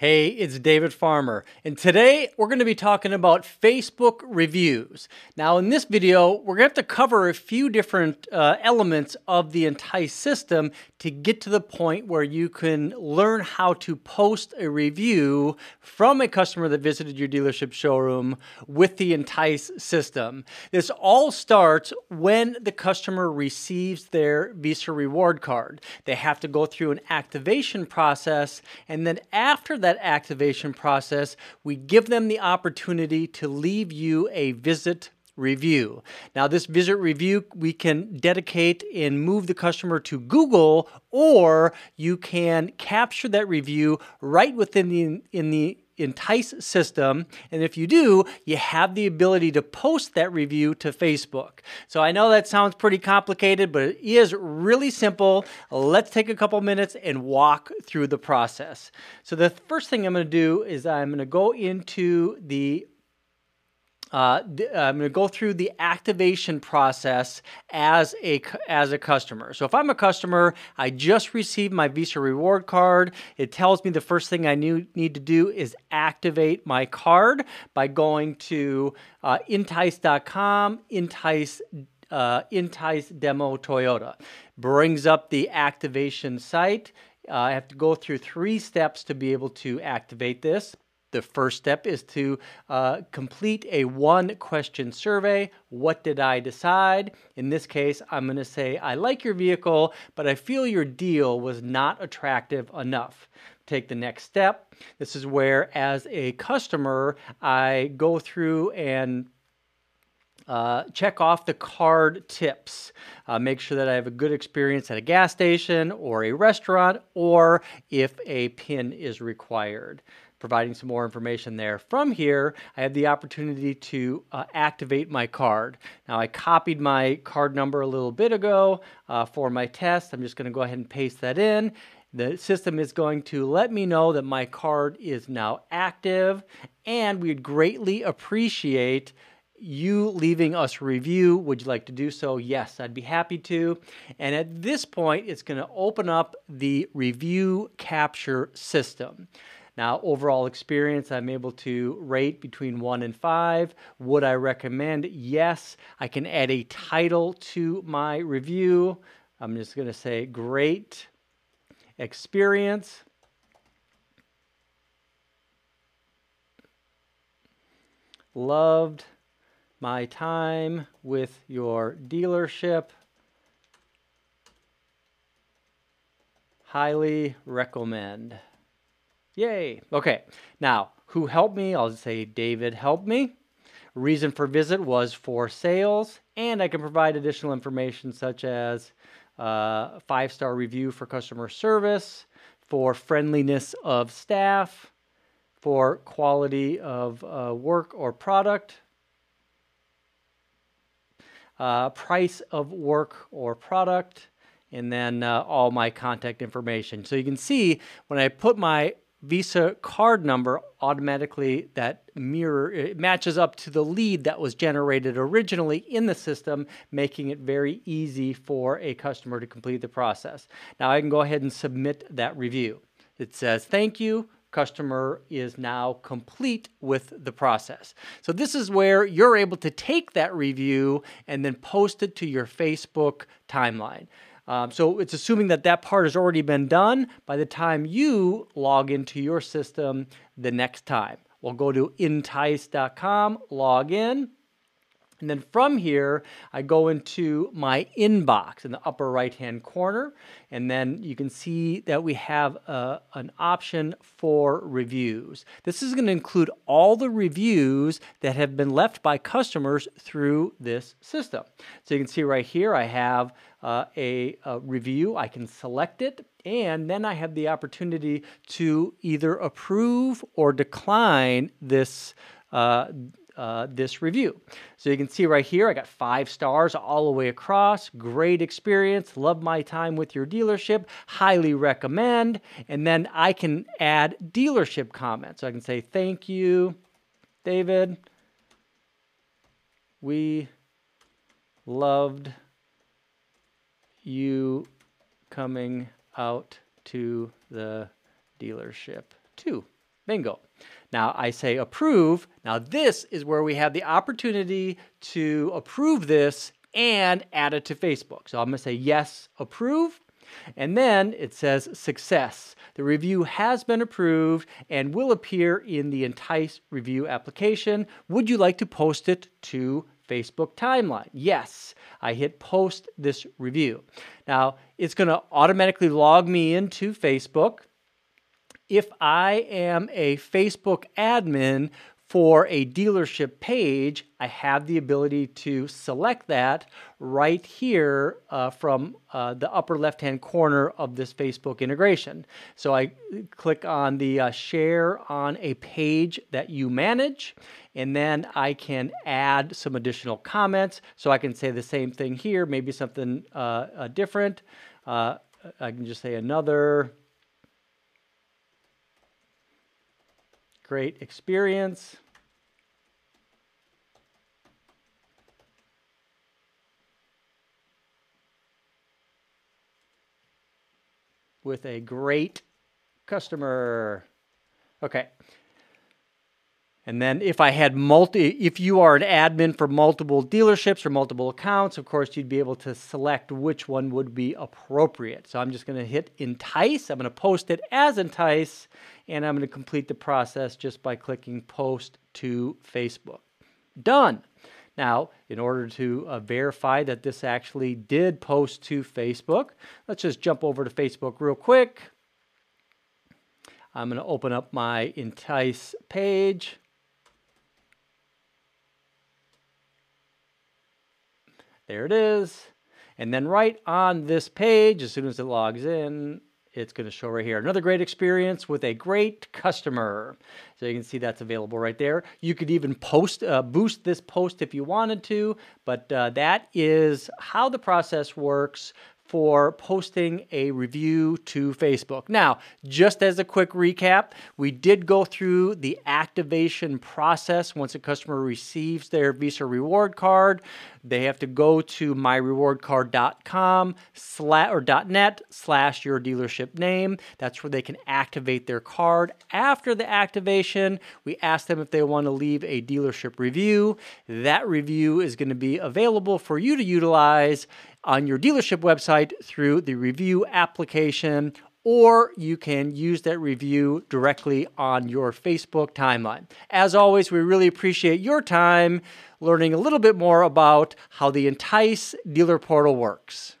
Hey, it's David Farmer, and today we're going to be talking about Facebook reviews. Now, in this video, we're going to have to cover a few different uh, elements of the Entice system to get to the point where you can learn how to post a review from a customer that visited your dealership showroom with the Entice system. This all starts when the customer receives their Visa reward card. They have to go through an activation process, and then after that, that activation process, we give them the opportunity to leave you a visit review. Now, this visit review we can dedicate and move the customer to Google, or you can capture that review right within the in the Entice system. And if you do, you have the ability to post that review to Facebook. So I know that sounds pretty complicated, but it is really simple. Let's take a couple minutes and walk through the process. So the first thing I'm going to do is I'm going to go into the uh, I'm going to go through the activation process as a as a customer. So if I'm a customer, I just received my Visa reward card. It tells me the first thing I need to do is activate my card by going to uh, entice.com, entice uh, entice demo Toyota. Brings up the activation site. Uh, I have to go through three steps to be able to activate this. The first step is to uh, complete a one question survey. What did I decide? In this case, I'm going to say, I like your vehicle, but I feel your deal was not attractive enough. Take the next step. This is where, as a customer, I go through and uh, check off the card tips. Uh, make sure that I have a good experience at a gas station or a restaurant, or if a PIN is required providing some more information there. From here, I have the opportunity to uh, activate my card. Now, I copied my card number a little bit ago uh, for my test. I'm just going to go ahead and paste that in. The system is going to let me know that my card is now active, and we'd greatly appreciate you leaving us a review. Would you like to do so? Yes, I'd be happy to. And at this point, it's going to open up the review capture system. Now, overall experience, I'm able to rate between one and five. Would I recommend? Yes. I can add a title to my review. I'm just going to say great experience. Loved my time with your dealership. Highly recommend. Yay. Okay. Now, who helped me? I'll say David helped me. Reason for visit was for sales, and I can provide additional information such as uh, five star review for customer service, for friendliness of staff, for quality of uh, work or product, uh, price of work or product, and then uh, all my contact information. So you can see when I put my Visa card number automatically that mirror it matches up to the lead that was generated originally in the system, making it very easy for a customer to complete the process. Now I can go ahead and submit that review. It says, thank you, customer is now complete with the process. So this is where you're able to take that review and then post it to your Facebook timeline. Um, so it's assuming that that part has already been done by the time you log into your system the next time. We'll go to entice.com, log in, and then from here, I go into my inbox in the upper right hand corner. And then you can see that we have uh, an option for reviews. This is going to include all the reviews that have been left by customers through this system. So you can see right here, I have uh, a, a review. I can select it and then I have the opportunity to either approve or decline this uh, uh, this review. So you can see right here, I got five stars all the way across. Great experience. Love my time with your dealership. Highly recommend. And then I can add dealership comments. So I can say, thank you, David. We loved you coming out to the dealership too. Bingo. Now I say approve. Now this is where we have the opportunity to approve this and add it to Facebook. So I'm going to say yes, approve. And then it says success. The review has been approved and will appear in the Entice review application. Would you like to post it to Facebook timeline? Yes. I hit post this review. Now, it's going to automatically log me into Facebook. If I am a Facebook admin for a dealership page, I have the ability to select that right here uh, from uh, the upper left hand corner of this Facebook integration. So I click on the uh, share on a page that you manage, and then I can add some additional comments. So I can say the same thing here, maybe something uh, uh, different. Uh, I can just say another great experience. with a great customer. Okay. And then if I had multi, if you are an admin for multiple dealerships or multiple accounts, of course, you'd be able to select which one would be appropriate. So I'm just going to hit entice. I'm going to post it as entice, and I'm going to complete the process just by clicking post to Facebook. Done. Now, in order to uh, verify that this actually did post to Facebook, let's just jump over to Facebook real quick. I'm going to open up my Entice page. There it is. And then right on this page, as soon as it logs in, it's going to show right here. Another great experience with a great customer. So you can see that's available right there. You could even post, uh, boost this post if you wanted to, but uh, that is how the process works for posting a review to Facebook. Now, just as a quick recap, we did go through the activation process once a customer receives their Visa reward card. They have to go to myrewardcard.com slash or .net slash your dealership name. That's where they can activate their card. After the activation, we ask them if they want to leave a dealership review. That review is going to be available for you to utilize on your dealership website through the review application or you can use that review directly on your Facebook timeline. As always, we really appreciate your time learning a little bit more about how the Entice dealer portal works.